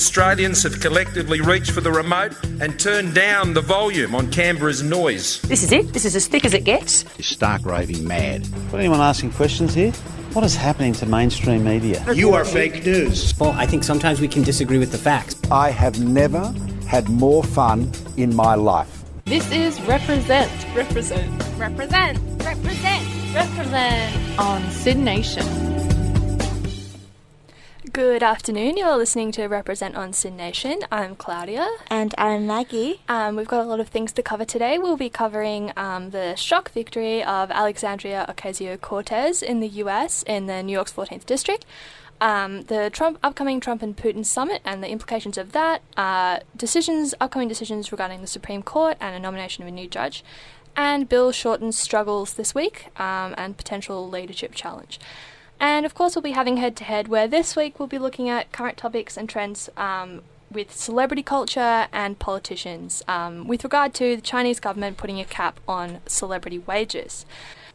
Australians have collectively reached for the remote and turned down the volume on Canberra's noise. This is it. This is as thick as it gets. You're stark raving mad. Got anyone asking questions here? What is happening to mainstream media? You are fake news. Well, I think sometimes we can disagree with the facts. I have never had more fun in my life. This is Represent. Represent. Represent. Represent. Represent on SYN Nation. Good afternoon. You're listening to Represent on SYN Nation. I'm Claudia. And I'm Maggie. Um, we've got a lot of things to cover today. We'll be covering um, the shock victory of Alexandria Ocasio Cortez in the US in the New York's 14th District. Um, the Trump upcoming Trump and Putin summit and the implications of that, uh, decisions, upcoming decisions regarding the Supreme Court and a nomination of a new judge, and Bill Shorten's struggles this week um, and potential leadership challenge. And of course, we'll be having head to head, where this week we'll be looking at current topics and trends um, with celebrity culture and politicians, um, with regard to the Chinese government putting a cap on celebrity wages.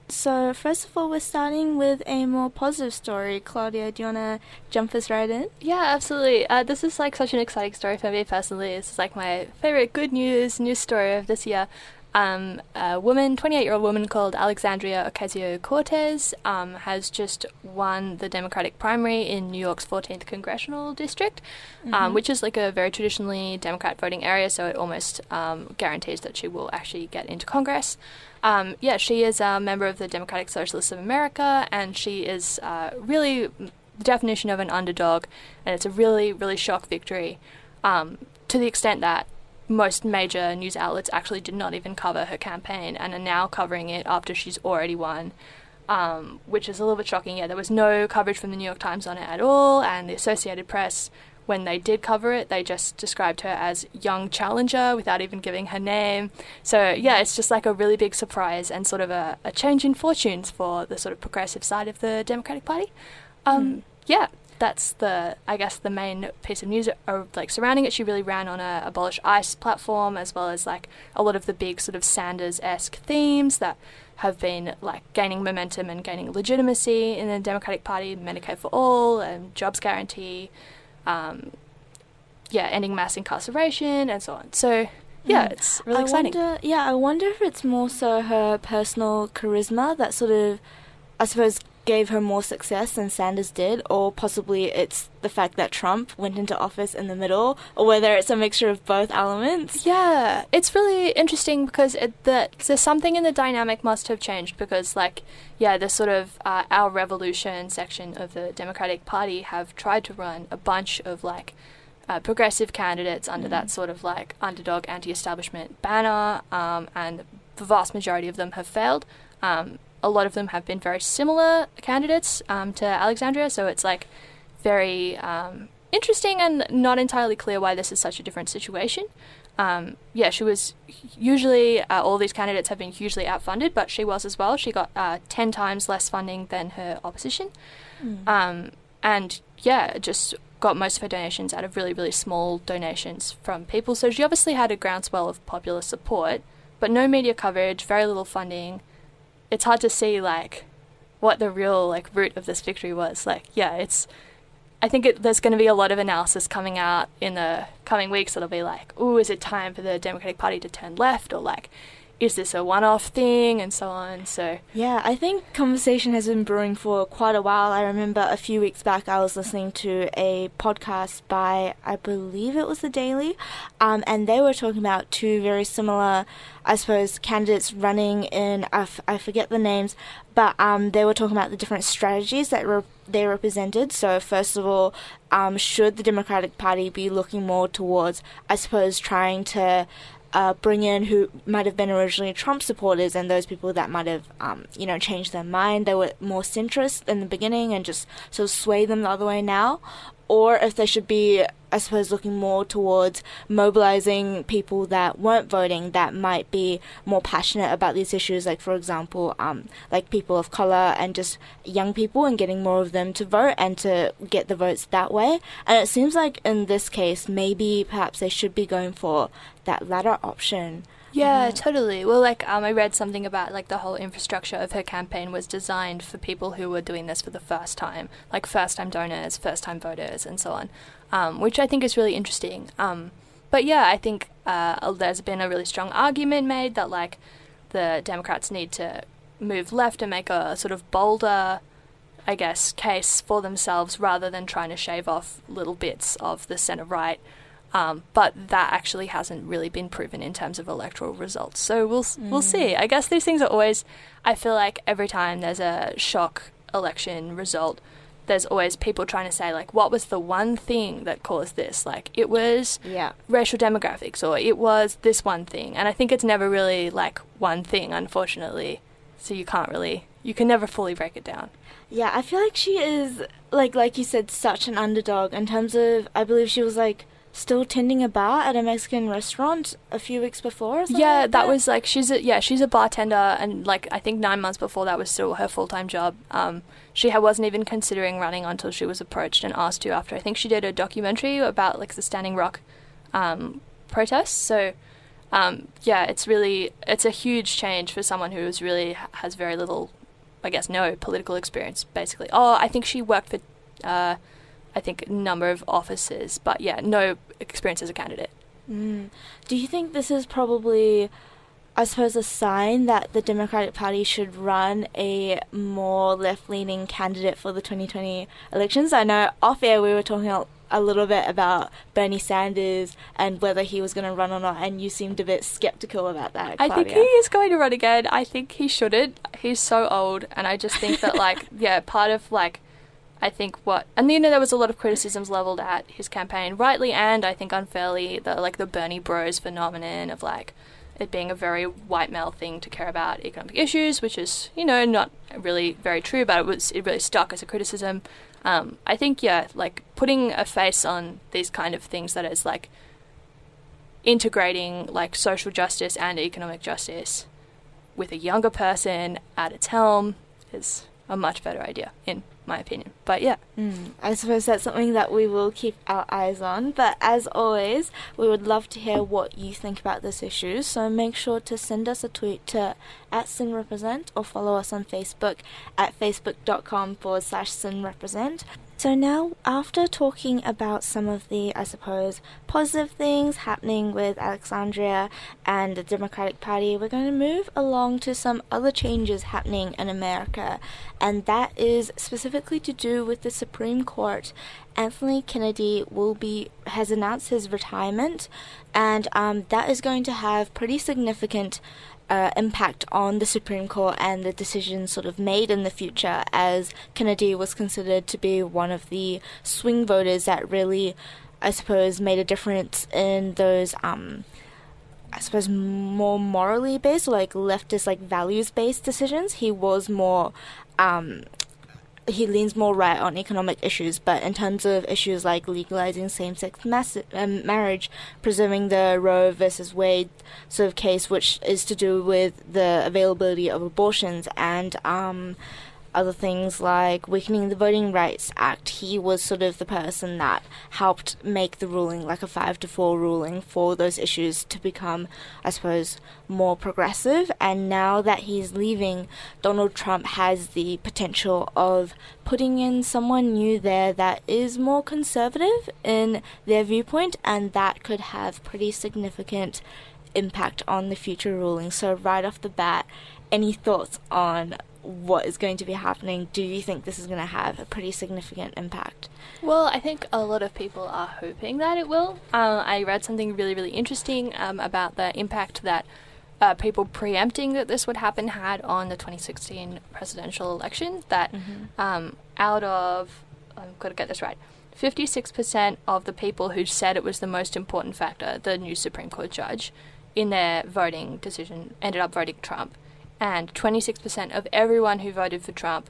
So, first of all, we're starting with a more positive story. Claudia, do you want to jump us right in? Yeah, absolutely. Uh, this is like such an exciting story for me personally. This is like my favorite good news news story of this year. Um, a woman, 28 year old woman called Alexandria Ocasio Cortez, um, has just won the Democratic primary in New York's 14th congressional district, um, mm-hmm. um, which is like a very traditionally Democrat voting area, so it almost um, guarantees that she will actually get into Congress. Um, yeah, she is a member of the Democratic Socialists of America, and she is uh, really the definition of an underdog, and it's a really, really shock victory to the extent that most major news outlets actually did not even cover her campaign and are now covering it after she's already won, um, which is a little bit shocking. Yeah, there was no coverage from the New York Times on it at all, and the Associated Press, when they did cover it, they just described her as young challenger without even giving her name. So, yeah, it's just like a really big surprise and sort of a, a change in fortunes for the sort of progressive side of the Democratic Party. Um, mm. Yeah, that's the I guess the main piece of news or like surrounding it. She really ran on a abolish ICE platform as well as like a lot of the big sort of Sanders esque themes that have been like gaining momentum and gaining legitimacy in the Democratic Party, Medicare for all and jobs guarantee, um, yeah, ending mass incarceration and so on. So yeah, mm. it's really I exciting. Wonder, yeah, I wonder if it's more so her personal charisma that sort of, I suppose, gave her more success than Sanders did, or possibly it's the fact that Trump went into office in the middle, or whether it's a mixture of both elements. Yeah, it's really interesting because it, the, there's something in the dynamic must have changed because, like, yeah, the sort of uh, our revolution section of the Democratic Party have tried to run a bunch of like. Uh, progressive candidates under mm. that sort of like underdog anti-establishment banner, um, and the vast majority of them have failed. Um, a lot of them have been very similar candidates um, to Alexandria, so it's like very um, interesting and not entirely clear why this is such a different situation. Um, yeah, she was usually, uh, all these candidates have been hugely outfunded, but she was as well. She got uh, 10 times less funding than her opposition. Mm. and yeah, just got most of her donations out of really, really small donations from people. So she obviously had a groundswell of popular support, but no media coverage, very little funding it's hard to see like what the real like root of this victory was. Like, yeah, it's. I think it, there's going to be a lot of analysis coming out in the coming weeks that'll be like, oh, is it time for the Democratic Party to turn left, or like, is this a one-off thing, and so on. So yeah, I think conversation has been brewing for quite a while. I remember a few weeks back I was listening to a podcast by I believe it was the Daily, um, and they were talking about two very similar I suppose, candidates running in, I, f- I forget the names, but um, they were talking about the different strategies that re- they represented. So, first of all, um, should the Democratic Party be looking more towards, I suppose, trying to uh, bring in who might have been originally Trump supporters and those people that might have, um, you know, changed their mind. They were more centrist in the beginning and just sort of sway them the other way now, or if they should be, I suppose, looking more towards mobilizing people that weren't voting that might be more passionate about these issues, like, for example, um, like people of color and just young people and getting more of them to vote and to get the votes that way. And it seems like in this case, maybe perhaps they should be going for that latter option. Yeah, totally. Well, like um, I read something about like the whole infrastructure of her campaign was designed for people who were doing this for the first time, like first-time donors, first-time voters, and so on, um, which I think is really interesting. Um, but yeah, I think uh, there's been a really strong argument made that like the Democrats need to move left and make a sort of bolder, I guess, case for themselves rather than trying to shave off little bits of the centre right. Um, but that actually hasn't really been proven in terms of electoral results. So we'll mm. we'll see. I guess these things are always. I feel like every time there's a shock election result, there's always people trying to say like, what was the one thing that caused this? Like it was yeah. racial demographics, or it was this one thing. And I think it's never really like one thing, unfortunately. So you can't really, you can never fully break it down. Yeah, I feel like she is like like you said, such an underdog in terms of. I believe she was like still tending a bar at a Mexican restaurant a few weeks before. yeah, like that, that, was like she's a yeah she's a bartender, and like I think nine months before that was still her full time job. Um, she wasn't even considering running until she was approached and asked to. After I think she did a documentary about like the Standing Rock um, protests. So um, yeah, it's really it's a huge change for someone who is really has very little, I guess, no political experience. Basically, oh, I think she worked for. Uh, I think, number of offices, but yeah, no experience as a candidate. Mm. Do you think this is probably, I suppose, a sign that the Democratic Party should run a more left leaning candidate for the 2020 elections? I know off air we were talking a little bit about Bernie Sanders and whether he was going to run or not, and you seemed a bit skeptical about that. Claudia. I think he is going to run again. I think he shouldn't. He's so old, and I just think that, like, yeah, part of like I think what and you know there was a lot of criticisms leveled at his campaign, rightly and I think unfairly, the like the Bernie Bros phenomenon of like it being a very white male thing to care about economic issues, which is you know not really very true, but it was it really stuck as a criticism. Um, I think yeah, like putting a face on these kind of things that is like integrating like social justice and economic justice with a younger person at its helm is a much better idea in my opinion. But yeah. Mm, I suppose that's something that we will keep our eyes on. But as always, we would love to hear what you think about this issue. So make sure to send us a tweet to at SYNRepresent or follow us on Facebook at facebook.com forward slash SYNRepresent. So now, after talking about some of the, I suppose, positive things happening with Alexandria and the Democratic Party, we're going to move along to some other changes happening in America, and that is specifically to do with the Supreme Court. Anthony Kennedy will be has announced his retirement, and um, that is going to have pretty significant uh, impact on the Supreme Court and the decisions sort of made in the future, as Kennedy was considered to be one of the swing voters that really, I suppose, made a difference in those. Um, I suppose more morally based, like leftist, like values based decisions. He was more um, he leans more right on economic issues, but in terms of issues like legalizing same-sex mass- um, marriage, preserving the Roe versus Wade sort of case, which is to do with the availability of abortions and um, other things like weakening the Voting Rights Act. He was sort of the person that helped make the ruling, like a five to four ruling, for those issues to become, I suppose, more progressive. And now that he's leaving, Donald Trump has the potential of putting in someone new there that is more conservative in their viewpoint, and that could have pretty significant impact on the future ruling. So, right off the bat, any thoughts on what is going to be happening, do you think this is going to have a pretty significant impact? Well, I think a lot of people are hoping that it will. Uh, I read something really, really interesting um, about the impact that uh, people preempting that this would happen had on the 2016 presidential election. That mm-hmm. um, out of, I've got to get this right, 56% of the people who said it was the most important factor, the new Supreme Court judge, in their voting decision ended up voting Trump and 26% of everyone who voted for Trump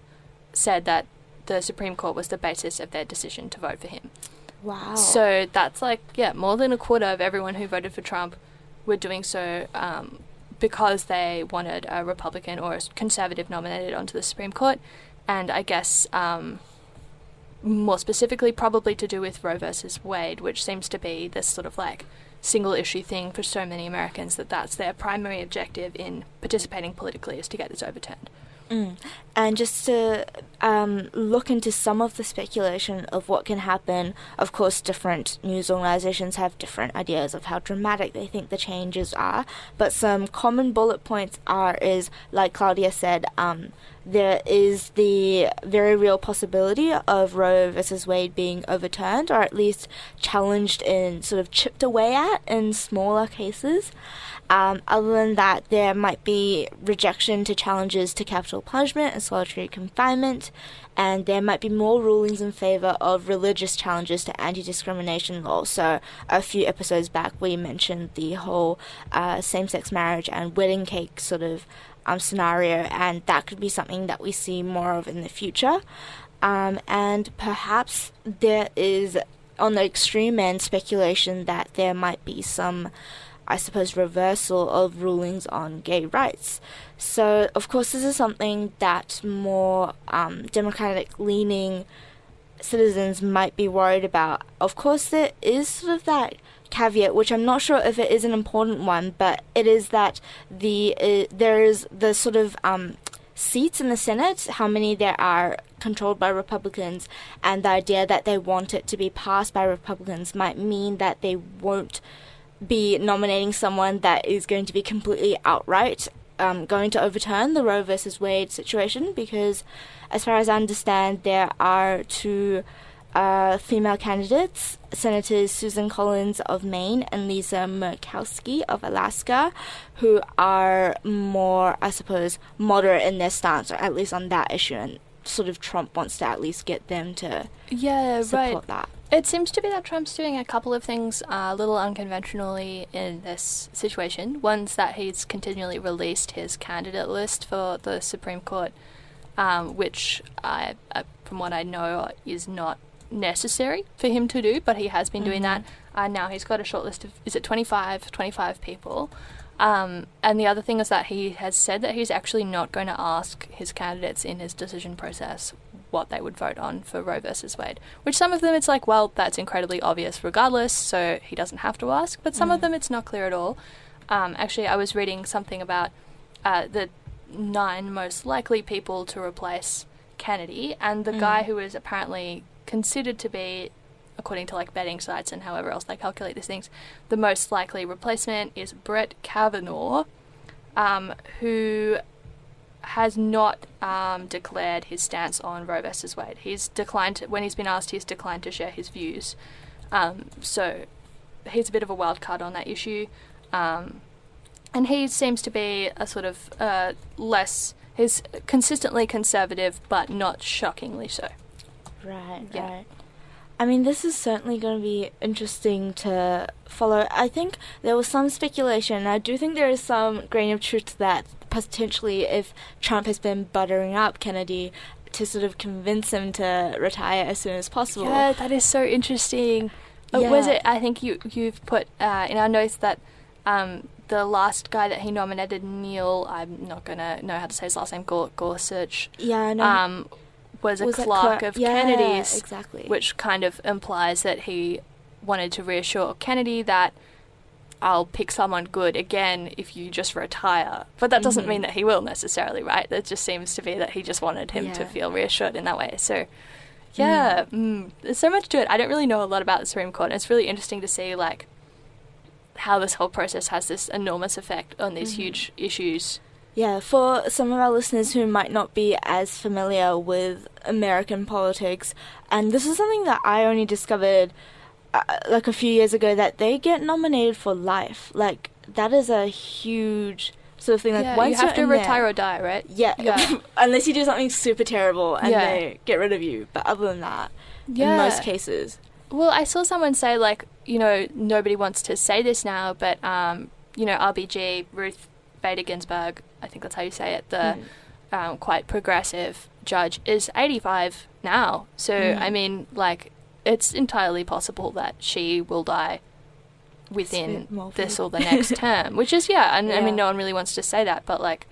said that the Supreme Court was the basis of their decision to vote for him. Wow. So that's like, yeah, more than a quarter of everyone who voted for Trump were doing so um, because they wanted a Republican or a conservative nominated onto the Supreme Court. And I guess um, more specifically, probably to do with Roe versus Wade, which seems to be this sort of like single issue thing for so many Americans that that's their primary objective in participating politically is to get this overturned. Mm. And just to um, look into some of the speculation of what can happen, of course, different news organizations have different ideas of how dramatic they think the changes are. But some common bullet points are is, like Claudia said, um, there is the very real possibility of Roe versus Wade being overturned, or at least challenged and sort of chipped away at in smaller cases. Um, other than that, there might be rejection to challenges to capital punishment and solitary confinement, and there might be more rulings in favor of religious challenges to anti discrimination law. So, a few episodes back, we mentioned the whole uh, same sex marriage and wedding cake sort of um, scenario, and that could be something that we see more of in the future. Um, and perhaps there is, on the extreme end, speculation that there might be some I suppose, reversal of rulings on gay rights. So, of course, this is something that more um, democratic leaning citizens might be worried about. Of course, there is sort of that caveat, which I'm not sure if it is an important one, but it is that the uh, there is the sort of um, seats in the Senate, how many there are controlled by Republicans, and the idea that they want it to be passed by Republicans might mean that they won't be nominating someone that is going to be completely outright um, going to overturn the Roe versus Wade situation because, as far as I understand, there are two uh, female candidates, Senators Susan Collins of Maine and Lisa Murkowski of Alaska, who are more, I suppose, moderate in their stance, or at least on that issue. And sort of Trump wants to at least get them to yeah, support right. that. It seems to be that Trump's doing a couple of things uh, a little unconventionally in this situation. One's that he's continually released his candidate list for the Supreme Court, um, which, I, uh, from what I know, is not necessary for him to do, but he has been mm-hmm. doing that. Uh, now he's got a short list of, is it 25, 25 people? Um, and the other thing is that he has said that he's actually not going to ask his candidates in his decision process what they would vote on for Roe versus Wade. Which some of them it's like, well, that's incredibly obvious regardless, so he doesn't have to ask. But some mm. of them it's not clear at all. Um, actually, I was reading something about uh, the nine most likely people to replace Kennedy, and the mm. guy who is apparently considered to be according to like betting sites and however else they calculate these things, the most likely replacement is Brett Kavanaugh, um, who has not um, declared his stance on Roe versus Wade. He's declined to, when he's been asked. He's declined to share his views. Um, so he's a bit of a wild card on that issue, um, and he seems to be a sort of uh, less. He's consistently conservative, but not shockingly so. Right. Yeah. Right. I mean, this is certainly going to be interesting to follow. I think there was some speculation. I do think there is some grain of truth to that. Potentially, if Trump has been buttering up Kennedy to sort of convince him to retire as soon as possible. Yeah, that is so interesting. Uh, yeah. Was it? I think you you've put uh, in our notes that um, the last guy that he nominated, Neil. I'm not gonna know how to say his last name. Gorsuch. Yeah, no. Um, was a was clerk of yeah, Kennedy's, exactly. which kind of implies that he wanted to reassure Kennedy that I'll pick someone good again if you just retire. But that doesn't mm-hmm. mean that he will necessarily, right? It just seems to be that he just wanted him yeah. to feel reassured in that way. So, yeah, mm. Mm, there's so much to it. I don't really know a lot about the Supreme Court. And it's really interesting to see like how this whole process has this enormous effect on these mm-hmm. huge issues yeah, for some of our listeners who might not be as familiar with American politics, and this is something that I only discovered uh, like a few years ago that they get nominated for life. Like that is a huge sort of thing. Like yeah, once you have to retire there, or die, right? Yeah, yeah. unless you do something super terrible and yeah. they get rid of you. But other than that, yeah. in most cases. Well, I saw someone say like, you know, nobody wants to say this now, but um, you know, RBG Ruth Bader Ginsburg, I think that's how you say it, the mm. um, quite progressive judge, is 85 now. So, mm. I mean, like, it's entirely possible that she will die within this or the next term, which is, yeah, and yeah. I mean, no one really wants to say that, but like,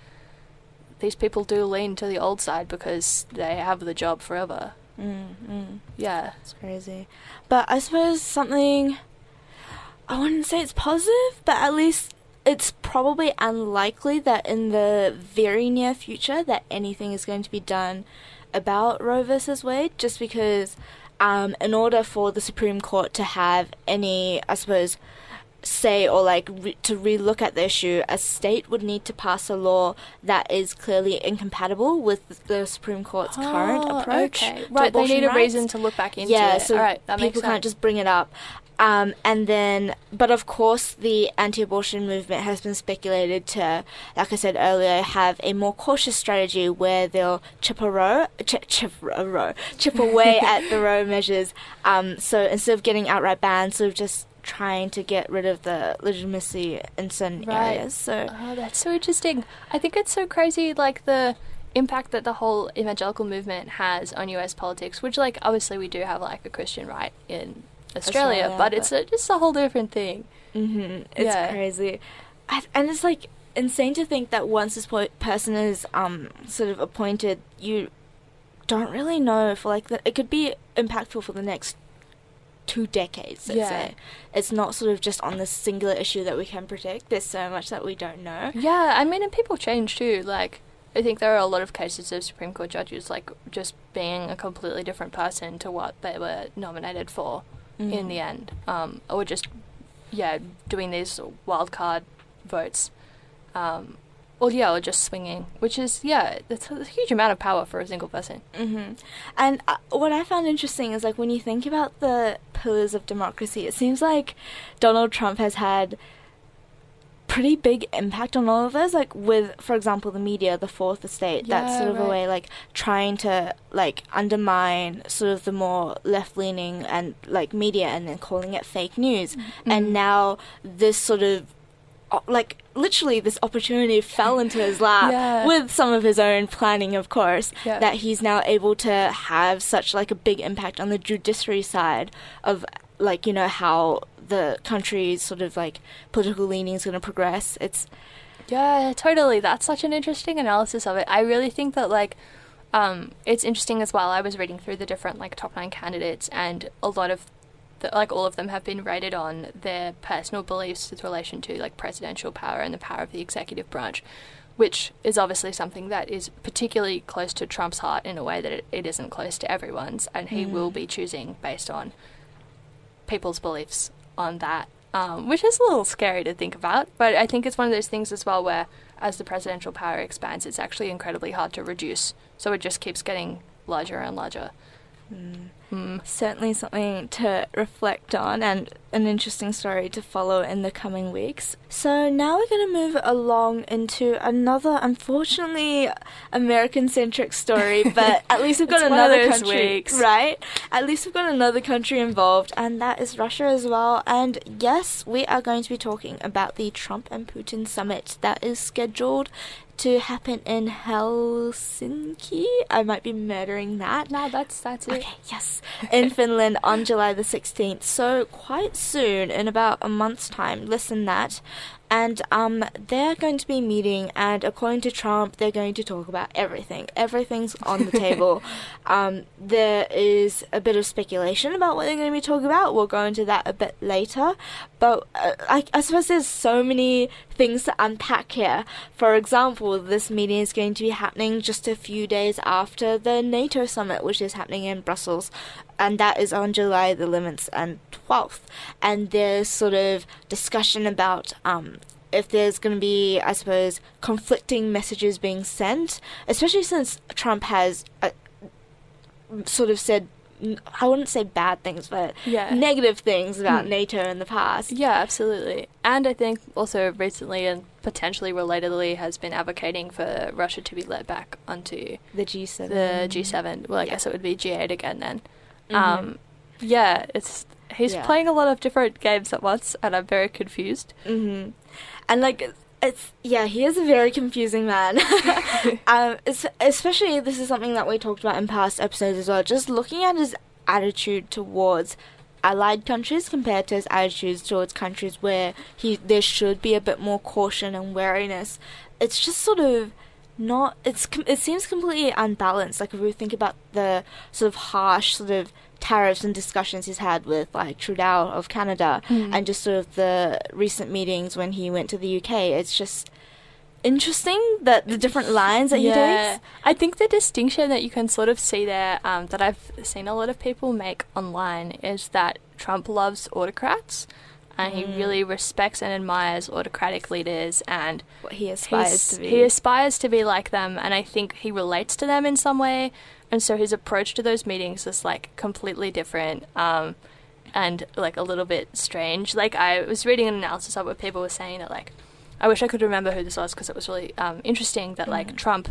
these people do lean to the old side because they have the job forever. Mm, mm. Yeah. It's crazy. But I suppose something. I wouldn't say it's positive, but at least it's probably unlikely that in the very near future that anything is going to be done about Roe versus Wade, just because um, in order for the Supreme Court to have any, I suppose, say or like re- to relook at the issue, a state would need to pass a law that is clearly incompatible with the Supreme Court's current Oh, approach. okay. Right, they need a reason to look back into yeah, it. so All right, that people can't just bring it up. Um, and then, but of course, the anti-abortion movement has been speculated to, like I said earlier, have a more cautious strategy where they'll chip a row, chip, chip a row, chip away at the Roe measures. Um, so instead of getting outright banned, sort of just trying to get rid of the legitimacy in certain Right. areas. So Oh, that's so interesting. I think it's so crazy, like the impact that the whole evangelical movement has on U.S. politics. Which, like, obviously, we do have like a Christian right in Australia, Australia, but it's a, just a whole different thing. hmm It's Yeah. crazy, I, and it's like insane to think that once this po- person is um sort of appointed, you don't really know for like the, it could be impactful for the next two decades. Let's Yeah. say it's not sort of just on this singular issue that we can predict. There's so much that we don't know. Yeah, I mean, and people change too. Like, I think there are a lot of cases of Supreme Court judges like just being a completely different person to what they were nominated for in Mm. the end, um, or just yeah, doing these wild card votes, um, or yeah, or just swinging, which is yeah, that's a huge amount of power for a single person. hmm And uh, what I found interesting is like when you think about the pillars of democracy, it seems like Donald Trump has had pretty big impact on all of those. Like with, for example, the media, the fourth estate, that's sort of a way like trying to like undermine sort of the more left leaning and like media, and then calling it fake news. Mm-hmm. And now this sort of like literally this opportunity fell into his lap Yeah. with some of his own planning of course Yeah. that he's now able to have such like a big impact on the judiciary side of like you know how the country's sort of like political leaning is going to progress it's Yeah, totally. That's such an interesting analysis of it. I really think that like um, it's interesting as well. I was reading through the different like top nine candidates, and a lot of the, like all of them have been rated on their personal beliefs with relation to like presidential power and the power of the executive branch, which is obviously something that is particularly close to Trump's heart in a way that it, it isn't close to everyone's, and he will be choosing based on people's beliefs on that, um, which is a little scary to think about. But I think it's one of those things as well where, as the presidential power expands, it's actually incredibly hard to reduce. So it just keeps getting larger and larger. Mm. Certainly something to reflect on and an interesting story to follow in the coming weeks. So now we're going to move along into another, unfortunately, American-centric story, but at least we've got It's one of another country, weeks. right? At least we've got another country involved, and that is Russia as well. And yes, we are going to be talking about the Trump and Putin summit that is scheduled to happen in Helsinki. I might be murdering that. No, that's that's it. Okay, yes. In Finland on July the 16th. So quite soon, in about a month's time. Listen that. And um, they're going to be meeting, and according to Trump, they're going to talk about everything. Everything's on the table. Um, there is a bit of speculation about what they're going to be talking about. We'll go into that a bit later. But uh, I, I suppose there's so many things to unpack here. For example, this meeting is going to be happening just a few days after the NATO summit, which is happening in Brussels, and that is on July the 11th and 12th. And there's sort of discussion about um, if there's going to be, I suppose, conflicting messages being sent, especially since Trump has uh, sort of said. I wouldn't say bad things, but Yeah. negative things about Hmm. NATO in the past. Yeah, absolutely. And I think also recently and potentially relatedly has been advocating for Russia to be let back onto The G7. the G7. Well, I Yeah. guess it would be G8 again then. Mhm. Um, yeah, it's he's Yeah. playing a lot of different games at once, and I'm very confused. hmm And like it's yeah, he is a very confusing man. um, it's, especially this is something that we talked about in past episodes as well. Just looking at his attitude towards allied countries compared to his attitudes towards countries where he there should be a bit more caution and wariness. It's just sort of not it's it seems completely unbalanced like if we think about the sort of harsh sort of tariffs and discussions he's had with like Trudeau of Canada Hmm. and just sort of the recent meetings when he went to the UK it's just interesting that the different lines that he takes. I think the distinction that you can sort of see there, um, that I've seen a lot of people make online, is that Trump loves autocrats, and he Mm. really respects and admires autocratic leaders, and what he aspires to be he aspires to be like them, and I think he relates to them in some way, and so his approach to those meetings is like completely different. Um, and like a little bit strange. Like I was reading an analysis of where people were saying that like I wish I could remember who this was because it was really um, interesting that like Trump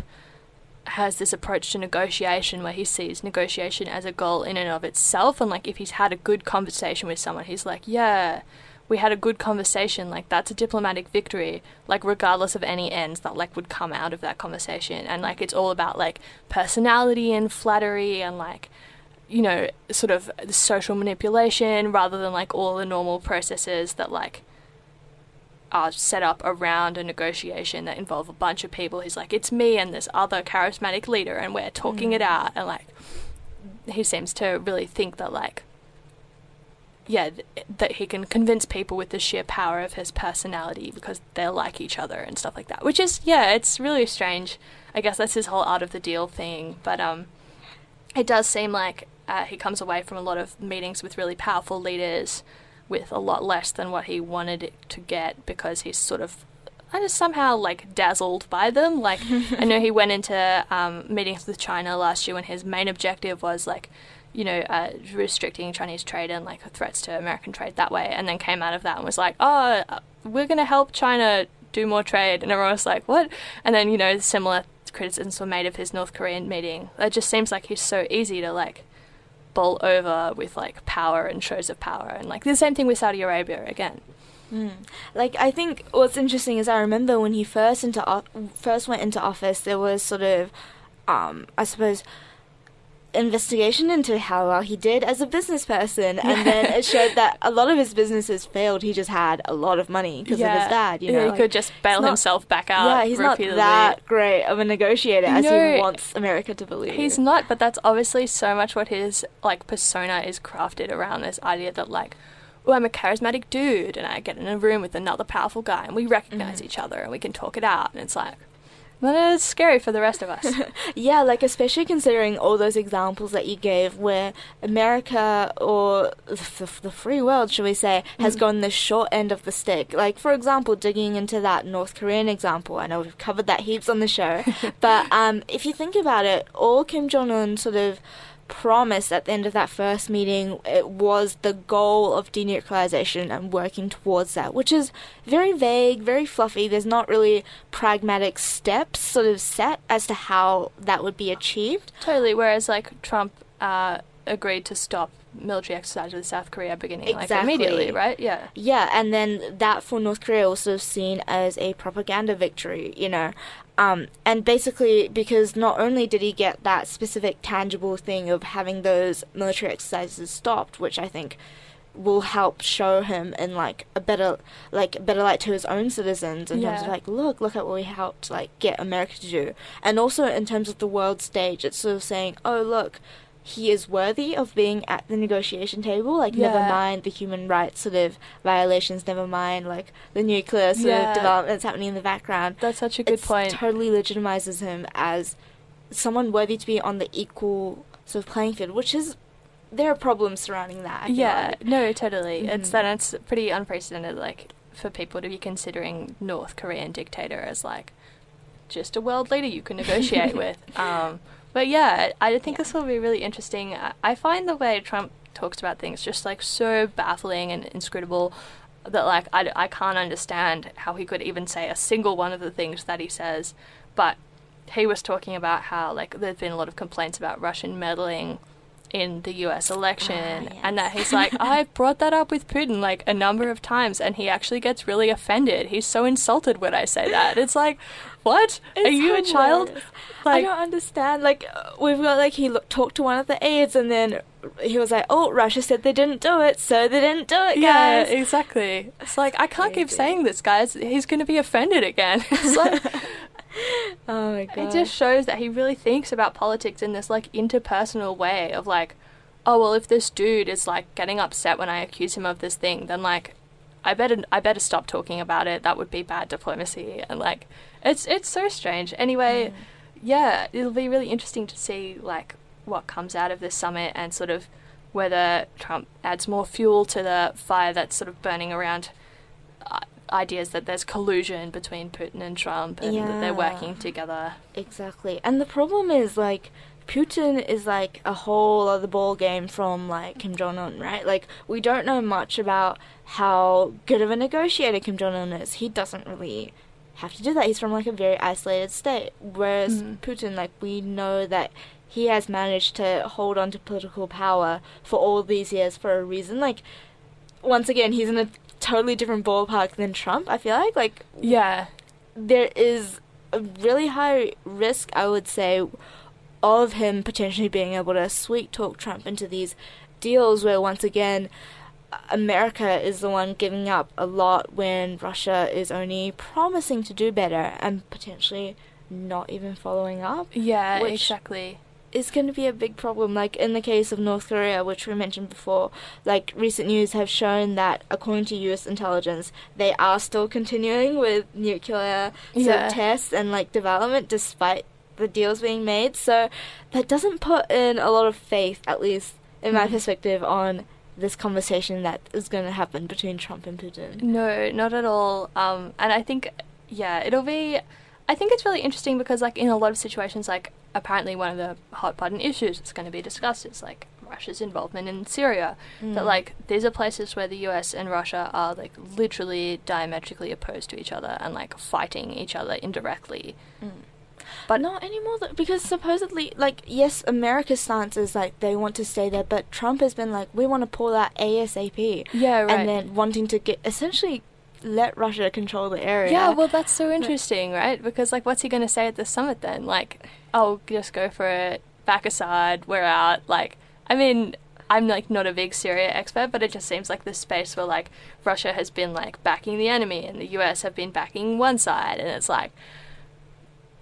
has this approach to negotiation where he sees negotiation as a goal in and of itself and like if he's had a good conversation with someone he's like yeah we had a good conversation like that's a diplomatic victory like regardless of any ends that like would come out of that conversation and like it's all about like personality and flattery and like you know sort of social manipulation rather than like all the normal processes that like are set up around a negotiation that involve a bunch of people. He's like, it's me and this other charismatic leader, and we're talking it mm. out. And like, he seems to really think that like, yeah, th- that he can convince people with the sheer power of his personality because they like each other and stuff like that. Which is, yeah, it's really strange. I guess that's his whole Art of the Deal thing. But um, it does seem like uh, he comes away from a lot of meetings with really powerful leaders with a lot less than what he wanted to get because he's sort of I just somehow like dazzled by them. Like I know he went into um, meetings with China last year when his main objective was like, you know, uh, restricting Chinese trade and like threats to American trade that way, and then came out of that and was like, oh, uh, we're gonna help China do more trade, and everyone was like, what? And then you know, similar criticisms were made of his North Korean meeting. It just seems like he's so easy to like bowl over with like power and shows of power, and like the same thing with Saudi Arabia again. Like I think what's interesting is I remember when he first into o- first went into office, there was sort of, um, I suppose, investigation into how well he did as a business person, and then it showed that a lot of his businesses failed. He just had a lot of money because of his dad. You yeah, know, he like, could just bail not- himself back out. yeah, he's repeatedly. not that great of a negotiator as No. he wants America to believe. He's not, but that's obviously so much what his like persona is crafted around this idea that like, oh, I'm a charismatic dude, and I get in a room with another powerful guy, and we recognize Mm. each other, and we can talk it out, and it's like, well, it's scary for the rest of us. Yeah, like especially considering all those examples that you gave, where America or the, the free world, should we say, has gone the short end of the stick. Like, for example, digging into that North Korean example, I know we've covered that heaps on the show, but um, if you think about it, all Kim Jong Un sort of promised at the end of that first meeting it was the goal of denuclearization and working towards that which is very vague very fluffy there's not really pragmatic steps sort of set as to how that would be achieved totally. Whereas like Trump uh, agreed to stop military exercise with South Korea beginning like immediately, right? Yeah. yeah and then that for north korea also seen as a propaganda victory you know um, and basically because not only did he get that specific tangible thing of having those military exercises stopped which i think will help show him in like a better like better light to his own citizens in terms of like look look at what we helped like get america to do and also in terms of the world stage it's sort of saying oh look he is worthy of being at the negotiation table like never mind the human rights sort of violations never mind like the nuclear sort Yeah. of developments happening in the background That's such a good It's point. totally legitimizes him as someone worthy to be on the equal sort of playing field which is there are problems surrounding that I Yeah, like. no, totally. It's Mhm. that it's pretty unprecedented, like for people to be considering North Korean dictator as like just a world leader you can negotiate with. Um, but yeah, I think this will be really interesting. I, I find the way Trump talks about things just like so baffling and inscrutable that like I, I can't understand how he could even say a single one of the things that he says. But he was talking about how like there's been a lot of complaints about Russian meddling in the US election Ah, and that he's like I've brought that up with Putin like a number of times and he actually gets really offended. He's so insulted when I say that. It's like, what? Are It's you a child? hilarious. I don't understand. Like uh, we've got like he look, talked to one of the aides, and then he was like, "Oh, Russia said they didn't do it, so they didn't do it, guys." yeah, exactly. It's like I can't keep saying this, guys. He's going to be offended again. It's like my god. It just shows that he really thinks about politics in this like interpersonal way of like, oh well, if this dude is like getting upset when I accuse him of this thing, then like, I better I better stop talking about it. That would be bad diplomacy, and like, it's it's so strange. Anyway, Mm. yeah, it'll be really interesting to see like what comes out of this summit and sort of whether Trump adds more fuel to the fire that's sort of burning around. Ideas that there's collusion between Putin and Trump and that they're working together. Exactly. And the problem is like Putin is like a whole other ball game from like Kim Jong Un, right? Like we don't know much about how good of a negotiator Kim Jong Un is. He doesn't really have to do that. He's from like a very isolated state. Whereas Mm. Putin, like we know that he has managed to hold on to political power for all these years for a reason. Like once again, he's in a totally different ballpark than Trump, I feel like. Like Yeah. there is a really high risk, I would say, of him potentially being able to sweet talk Trump into these deals where, once again, America is the one giving up a lot when Russia is only promising to do better and potentially not even following up. Yeah, exactly. Is going to be a big problem. Like in the case of North Korea, which we mentioned before, like recent news have shown that according to US intelligence, they are still continuing with nuclear Yeah. tests and like development despite the deals being made. So that doesn't put in a lot of faith, at least in my Mhm. perspective, on this conversation that is going to happen between Trump and Putin. No, not at all. Um, and I think, yeah, it'll be. I think it's really interesting because, like, in a lot of situations, like, apparently one of the hot button issues that's going to be discussed is like Russia's involvement in Syria. That Mm. like these are places where the U.S. and Russia are like literally diametrically opposed to each other and like fighting each other indirectly. But not anymore, though, because supposedly, like, yes, America's stance is like they want to stay there, but Trump has been like, we want to pull out ASAP. Yeah, right. And then wanting to get essentially let Russia control the area. Yeah, well, that's so interesting, right? Because, like, what's he going to say at the summit then? Like, oh, just go for it, back aside, we're out. Like, I mean, I'm like not a big Syria expert, but it just seems like this space where like Russia has been like backing the enemy and the US have been backing one side, and it's like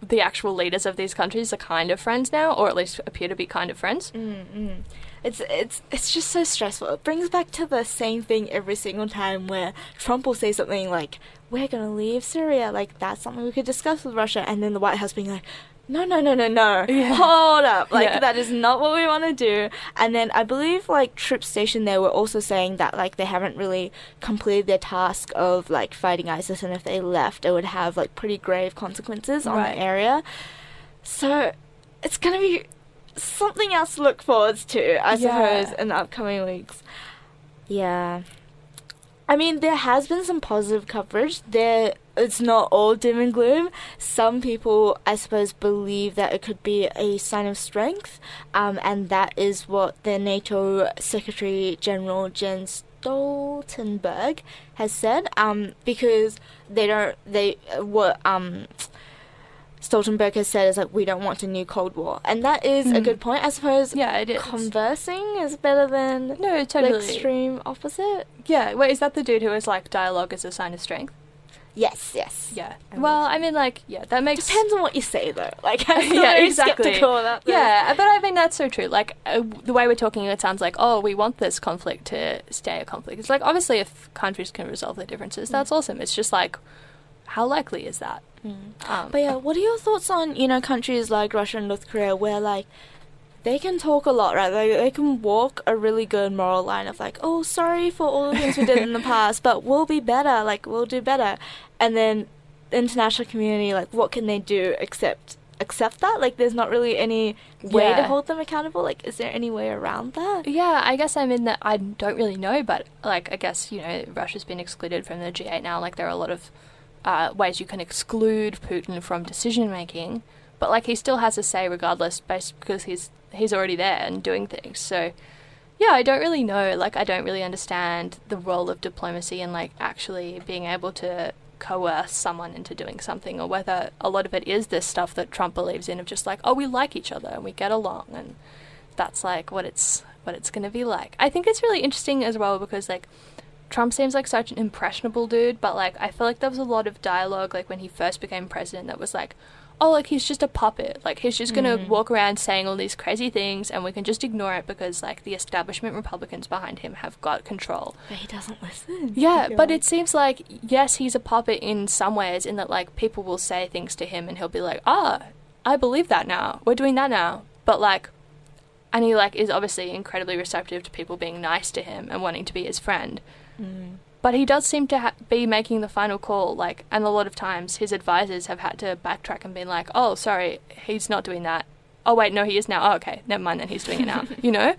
the actual leaders of these countries are kind of friends now, or at least appear to be kind of friends. Mm-mm. It's it's it's just so stressful. It brings back to the same thing every single time where Trump will say something like, "We're gonna leave Syria," like that's something we could discuss with Russia, and then the White House being like, "No, no, no, no, no, Yeah. hold up, like Yeah. that is not what we want to do." And then I believe like Trip Station, there were also saying that like they haven't really completed their task of like fighting ISIS, and if they left, it would have like pretty grave consequences on Right. the area. So it's gonna be something else to look forwards to, I Yeah. suppose, in the upcoming weeks. Yeah. I mean, there has been some positive coverage. There, it's not all doom and gloom. Some people, I suppose, believe that it could be a sign of strength, um, and that is what the NATO Secretary General Jens Stoltenberg has said. Um, because they don't, they what um. Stoltenberg has said is like we don't want a new Cold War, and that is a Mhm. good point. I suppose Yeah, it is. conversing is better than no, the totally. extreme opposite. Yeah, wait, is that the dude who was like dialogue is a sign of strength? Yes, yes. Yeah. I Well, I mean, like, yeah, that makes Depends on what you say, though. Like, I'm Yeah, exactly. skeptical about this. Yeah, but I mean that's so true. Like uh, the way we're talking, it sounds like oh, we want this conflict to stay a conflict. It's like obviously if countries can resolve their differences, that's awesome. It's just like how likely is that? Um, But yeah, what are your thoughts on you know countries like Russia and North Korea where like they can talk a lot, right? Like they can walk a really good moral line of like, oh, sorry for all the things we did in the past, but we'll be better. Like we'll do better. And then the international community, like, what can they do except accept that? Like, there's not really any way to hold them accountable. Like, is there any way around that? Yeah, I guess I'm in that. I don't really know, but like I guess you know Russia's been excluded from the G8 now. Like there are a lot of uh, ways you can exclude Putin from decision making, but like he still has a say regardless, based because he's he's already there and doing things. So yeah, I don't really know. Like I don't really understand the role of diplomacy and like actually being able to coerce someone into doing something, or whether a lot of it is this stuff that Trump believes in of just like oh we like each other and we get along and that's like what it's what it's going to be like. I think it's really interesting as well because like Trump seems like such an impressionable dude, but like I feel like there was a lot of dialogue like when he first became president that was like, oh, like he's just a puppet. Like he's just going to walk around saying all these crazy things and we can just ignore it because like the establishment Republicans behind him have got control. But he doesn't listen. Yeah, but it seems like yes, he's a puppet in some ways in that like people will say things to him and he'll be like, "Ah, I believe that now. We're doing that now." But like and he like is obviously incredibly receptive to people being nice to him and wanting to be his friend. But he does seem to ha- be making the final call, like, and a lot of times his advisors have had to backtrack and been like, "Oh, sorry, he's not doing that." Oh wait, no, he is now. Oh, okay, never mind. Then he's doing it now. you know?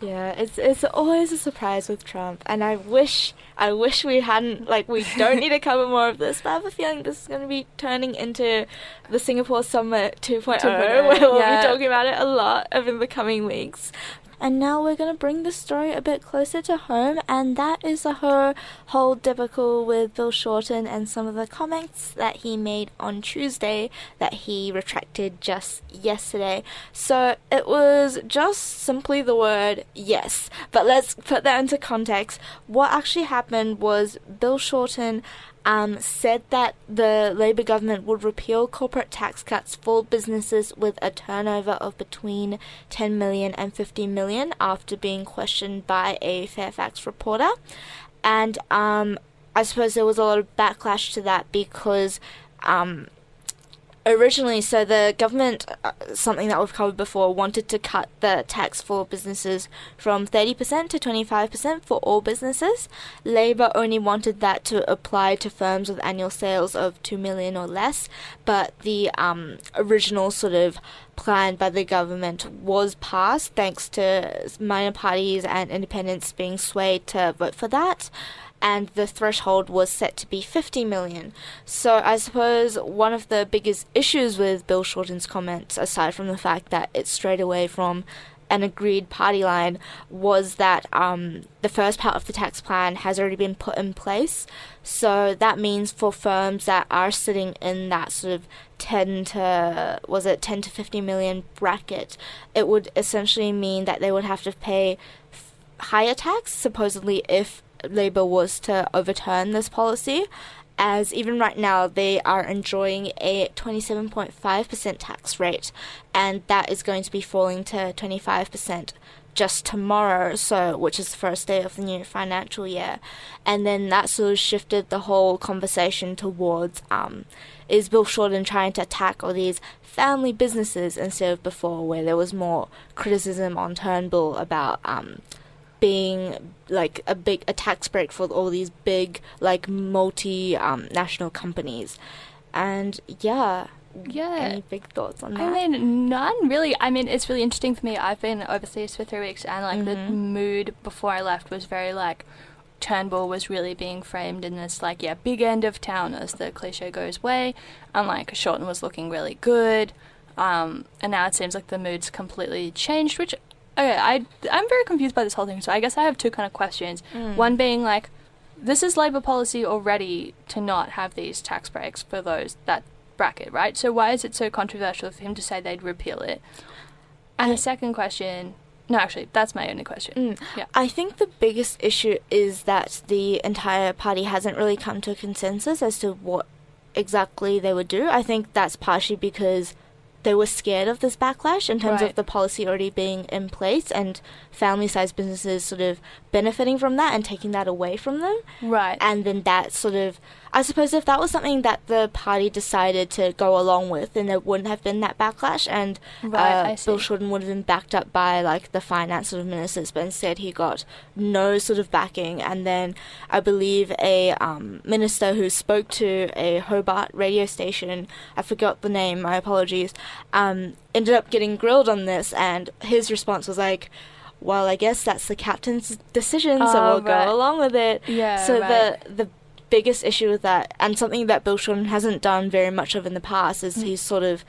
Yeah, it's it's always a surprise with Trump, and I wish I wish we hadn't like we don't need to cover more of this, but I have a feeling this is going to be turning into the Singapore Summit 2.0, 2.0, where we'll yeah. be talking about it a lot over the coming weeks. And now we're going to bring the story a bit closer to home, and that is whole, whole debacle with Bill Shorten and some of the comments that he made on Tuesday that he retracted just yesterday. So it was just simply the word yes. But let's put that into context. What actually happened was Bill Shorten um, said that the Labour government would repeal corporate tax cuts for businesses with a turnover of between 10 million and 50 million after being questioned by a Fairfax reporter. And um, I suppose there was a lot of backlash to that because um, originally, so the government, uh, something that we've covered before, wanted to cut the tax for businesses from 30% to 25% for all businesses. Labour only wanted that to apply to firms with annual sales of 2 million or less, but the um, original sort of plan by the government was passed thanks to minor parties and independents being swayed to vote for that and the threshold was set to be 50 million. So I suppose one of the biggest issues with Bill Shorten's comments, aside from the fact that it's straight away from an agreed party line, was that um, the first part of the tax plan has already been put in place. So that means for firms that are sitting in that sort of 10 to was it 10 to 50 million bracket, it would essentially mean that they would have to pay higher tax supposedly if Labour was to overturn this policy, as even right now they are enjoying a 27.5% tax rate, and that is going to be falling to 25% just tomorrow, so which is the first day of the new financial year, and then that sort of shifted the whole conversation towards um, is Bill Shorten trying to attack all these family businesses instead of before, where there was more criticism on Turnbull about um, being like a big a tax break for all these big like multi um, national companies, and yeah. Yeah. Any big thoughts on that? I mean, none really. I mean, it's really interesting for me. I've been overseas for three weeks, and like the mood before I left was very like Turnbull was really being framed in this like yeah big end of town as the cliche goes way, and like Shorten was looking really good, um, and now it seems like the mood's completely changed. Which okay, I I'm very confused by this whole thing. So I guess I have two kind of questions. Hmm. One being like, this is Labour policy already to not have these tax breaks for those that bracket, right? So why is it so controversial for him to say they'd repeal it? And the second question, no, actually, that's my only question. Mm. Yeah. I think the biggest issue is that the entire party hasn't really come to a consensus as to what exactly they would do. I think that's partially because they were scared of this backlash in terms Right. of the policy already being in place and family sized businesses sort of benefiting from that and taking that away from them. Right. And then that sort of, I suppose, if that was something that the party decided to go along with, then there wouldn't have been that backlash, and Right, uh, I Bill. Shorten would have been backed up by like the finance sort of ministers, but instead he got no sort of backing. And then I believe a um, minister who spoke to a Hobart radio station, I forgot the name, my apologies, um, ended up getting grilled on this, and his response was like. Well, I guess that's the captain's decision, so Oh, we'll right. go along with it. Yeah, So right. the the biggest issue with that, and something that Bill Shorten hasn't done very much of in the past, is he's sort of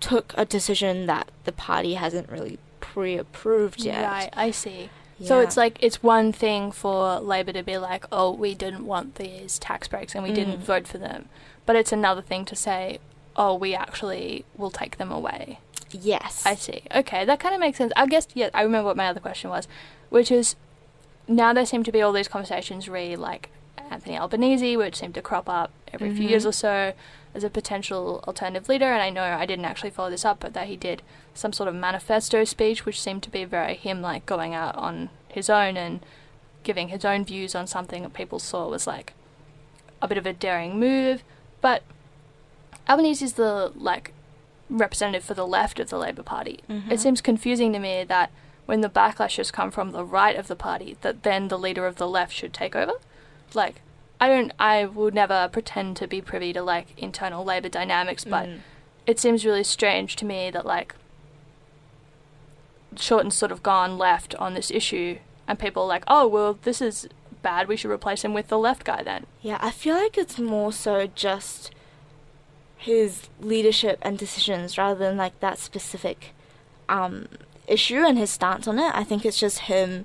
took a decision that the party hasn't really pre-approved yet. Right, I see. So it's like it's one thing for Labor to be like, "Oh, we didn't want these tax breaks and we didn't Mm. vote for them," but it's another thing to say, "Oh, we actually will take them away." Yes. I see. Okay, that kind of makes sense. I guess yeah, I remember what my other question was, which is now there seem to be all these conversations re like Anthony Albanese, which seemed to crop up every few years or so. as a potential alternative leader. And I know I didn't actually follow this up, but that he did some sort of manifesto speech, which seemed to be very him, like going out on his own and giving his own views on something that people saw was like a bit of a daring move. But Albanese is the like representative for the left of the Labour Party. Mm-hmm. It seems confusing to me that when the backlashes come from the right of the party, that then the leader of the left should take over. Like, I don't, I would never pretend to be privy to like internal Labour dynamics, but Mm. it seems really strange to me that like Shorten's sort of gone left on this issue, and people are like, oh well, this is bad. We should replace him with the left guy then. Yeah, I feel like it's more so just his leadership and decisions rather than like that specific um, issue and his stance on it. I think it's just him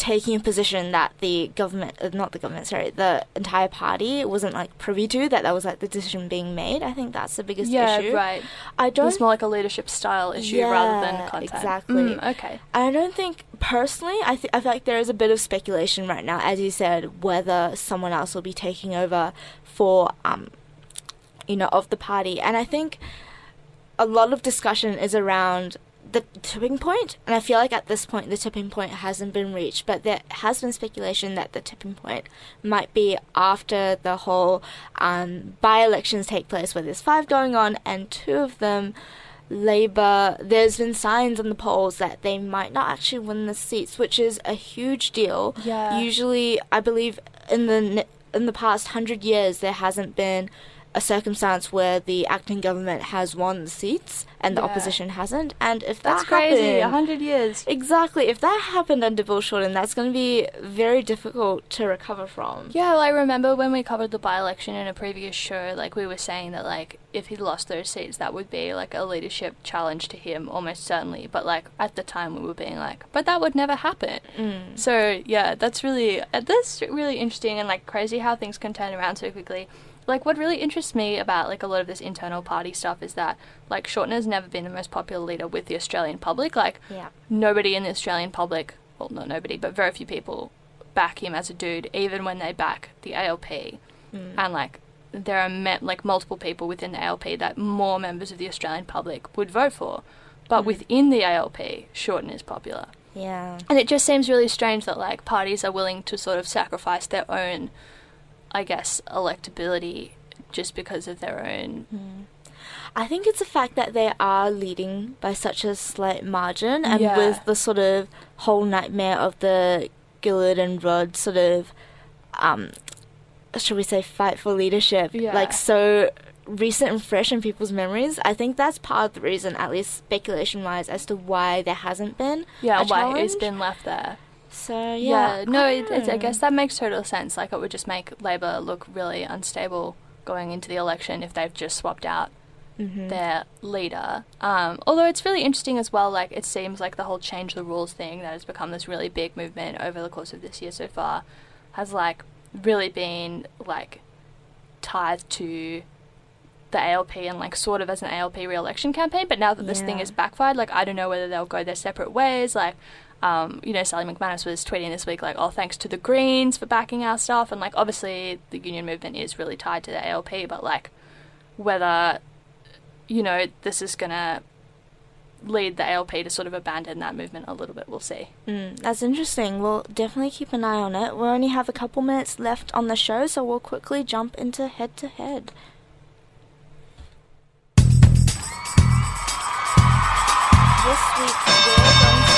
taking a position that the government, uh, not the government, sorry, the entire party wasn't like privy to. That that was like the decision being made. I think that's the biggest yeah, issue. right. I don't. It's more like a leadership style issue rather than Yeah, content. exactly. Mm, okay. I don't think personally. I th- I feel like there is a bit of speculation right now, as you said, whether someone else will be taking over for um, you know, of the party, and I think a lot of discussion is around the tipping point, and I feel like at this point the tipping point hasn't been reached, but there has been speculation that the tipping point might be after the whole um, by-elections take place, where there's five going on, and two of them. Labour, there's been signs on the polls that they might not actually win the seats, which is a huge deal. Yeah. Usually, I believe in the in the past hundred years, there hasn't been a circumstance where the acting government has won the seats and the Yeah. opposition hasn't. And if That's that crazy. A hundred years. exactly, if that happened under Bill Shorten, that's going to be very difficult to recover from. Yeah, well, I remember when we covered the by-election in a previous show, like we were saying that like if he lost those seats, that would be like a leadership challenge to him, almost certainly. But like at the time, we were being like, but that would never happen. Mm. So yeah, that's really uh, that's really interesting and like crazy how things can turn around so quickly. Like what really interests me about like a lot of this internal party stuff is that like Shorten has never been the most popular leader with the Australian public. Like Yeah. nobody in the Australian public, well, not nobody, but very few people back him as a dude, even when they back the ALP. Mm. And like, there are me- like multiple people within the ALP that more members of the Australian public would vote for, but mm. within the ALP, Shorten is popular. Yeah. And it just seems really strange that like parties are willing to sort of sacrifice their own, I guess, electability just because of their own. I think it's the fact that they are leading by such a slight margin, and Yeah. with the sort of whole nightmare of the Gillard and Rudd sort of, um, should we say, fight for leadership, Yeah. like so recent and fresh in people's memories. I think that's part of the reason, at least speculation wise, as to why there hasn't been Yeah, why challenge. it's been left there. So Yeah, yeah, no, I it, don't I guess that makes total sense. Like, it would just make Labor look really unstable going into the election if they've just swapped out Mm-hmm. their leader. Um, although it's really interesting as well, like, it seems like the whole change the rules thing that has become this really big movement over the course of this year so far has, like, really been, like, tied to the ALP and like sort of as an ALP re-election campaign. But now that this thing Yeah. is backfired, like I don't know whether they'll go their separate ways. Like, um, you know, Sally McManus was tweeting this week like, "Oh, thanks to the Greens for backing our stuff," and like obviously the union movement is really tied to the ALP, but like whether you know this is gonna lead the ALP to sort of abandon that movement a little bit, we'll see. Mm, that's interesting. We'll definitely keep an eye on it. We only have a couple minutes left on the show, so we'll quickly jump into head to head. This week we're going to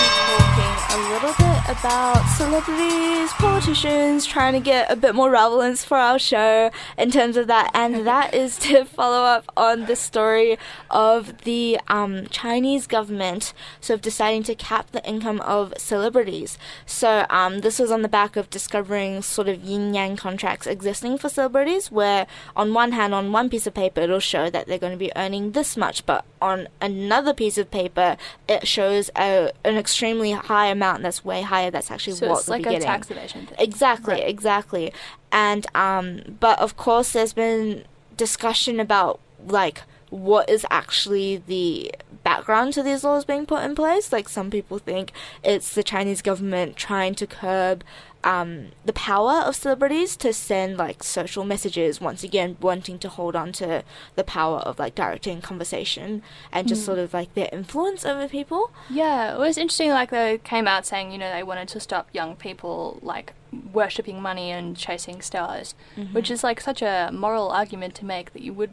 a little bit about celebrities, politicians, trying to get a bit more relevance for our show in terms of that, and that is to follow up on the story of the um, Chinese government sort of deciding to cap the income of celebrities. So um, this was on the back of discovering sort of yin yang contracts existing for celebrities, where on one hand, on one piece of paper, it'll show that they're going to be earning this much, but on another piece of paper, it shows a, an extremely high amount that's way higher. That's actually So what it's like a getting. tax evasion thing. Exactly, Right. exactly. And um but of course there's been discussion about like what is actually the background to these laws being put in place. Like some people think it's the Chinese government trying to curb um, the power of celebrities to send like social messages. Once again, wanting to hold on to the power of like directing conversation and just Mm. sort of like their influence over people. Yeah, it was interesting. Like they came out saying, you know, they wanted to stop young people like worshipping money and chasing stars, which is like such a moral argument to make that you would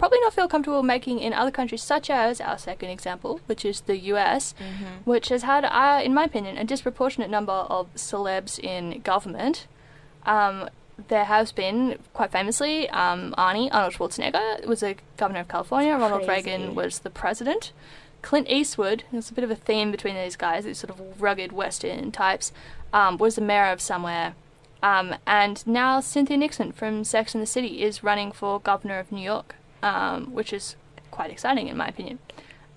probably not feel comfortable making in other countries, such as our second example, which is the US, which has had, uh, in my opinion, a disproportionate number of celebs in government. Um, there has been, quite famously, um, Arnie, Arnold Schwarzenegger, was a governor of California. Ronald Crazy. Reagan was the president. Clint Eastwood, there's a bit of a theme between these guys, these sort of rugged Western types, um, was the mayor of somewhere. Um, and now Cynthia Nixon from Sex and the City is running for governor of New York, um, which is quite exciting in my opinion.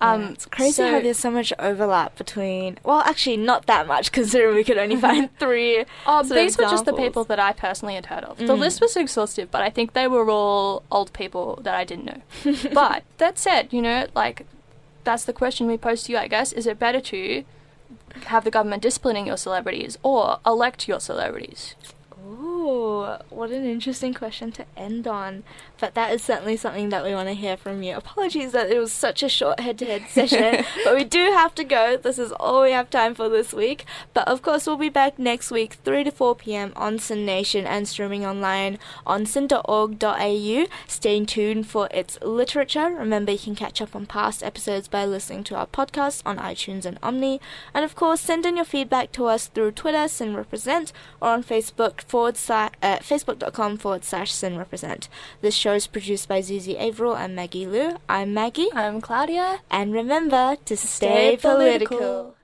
Um, Yeah, it's crazy so- how there's so much overlap between. Well, actually, not that much considering we could only find three. Oh, these were just the people that I personally had heard of. The Mm. list was exhaustive, but I think they were all old people that I didn't know. but that said, you know, like that's the question we pose to you, I guess. Is it better to have the government disciplining your celebrities or elect your celebrities? Ooh, what an interesting question to end on. But that is certainly something that we want to hear from you. Apologies that it was such a short head to head session, but we do have to go. This is all we have time for this week. But of course, we'll be back next week, 3 to 4 pm on SYN Nation and streaming online on syn.org.au. Stay tuned for its literature. Remember, you can catch up on past episodes by listening to our podcast on iTunes and Omny. And of course, send in your feedback to us through Twitter, SYN Represent, or on Facebook forward slash uh, facebook.com forward slash SYN Represent. This show is produced by Zuzi Averill and Maggie Liu. I'm Maggie, I'm Claudia. and remember to Stay stay, political. political.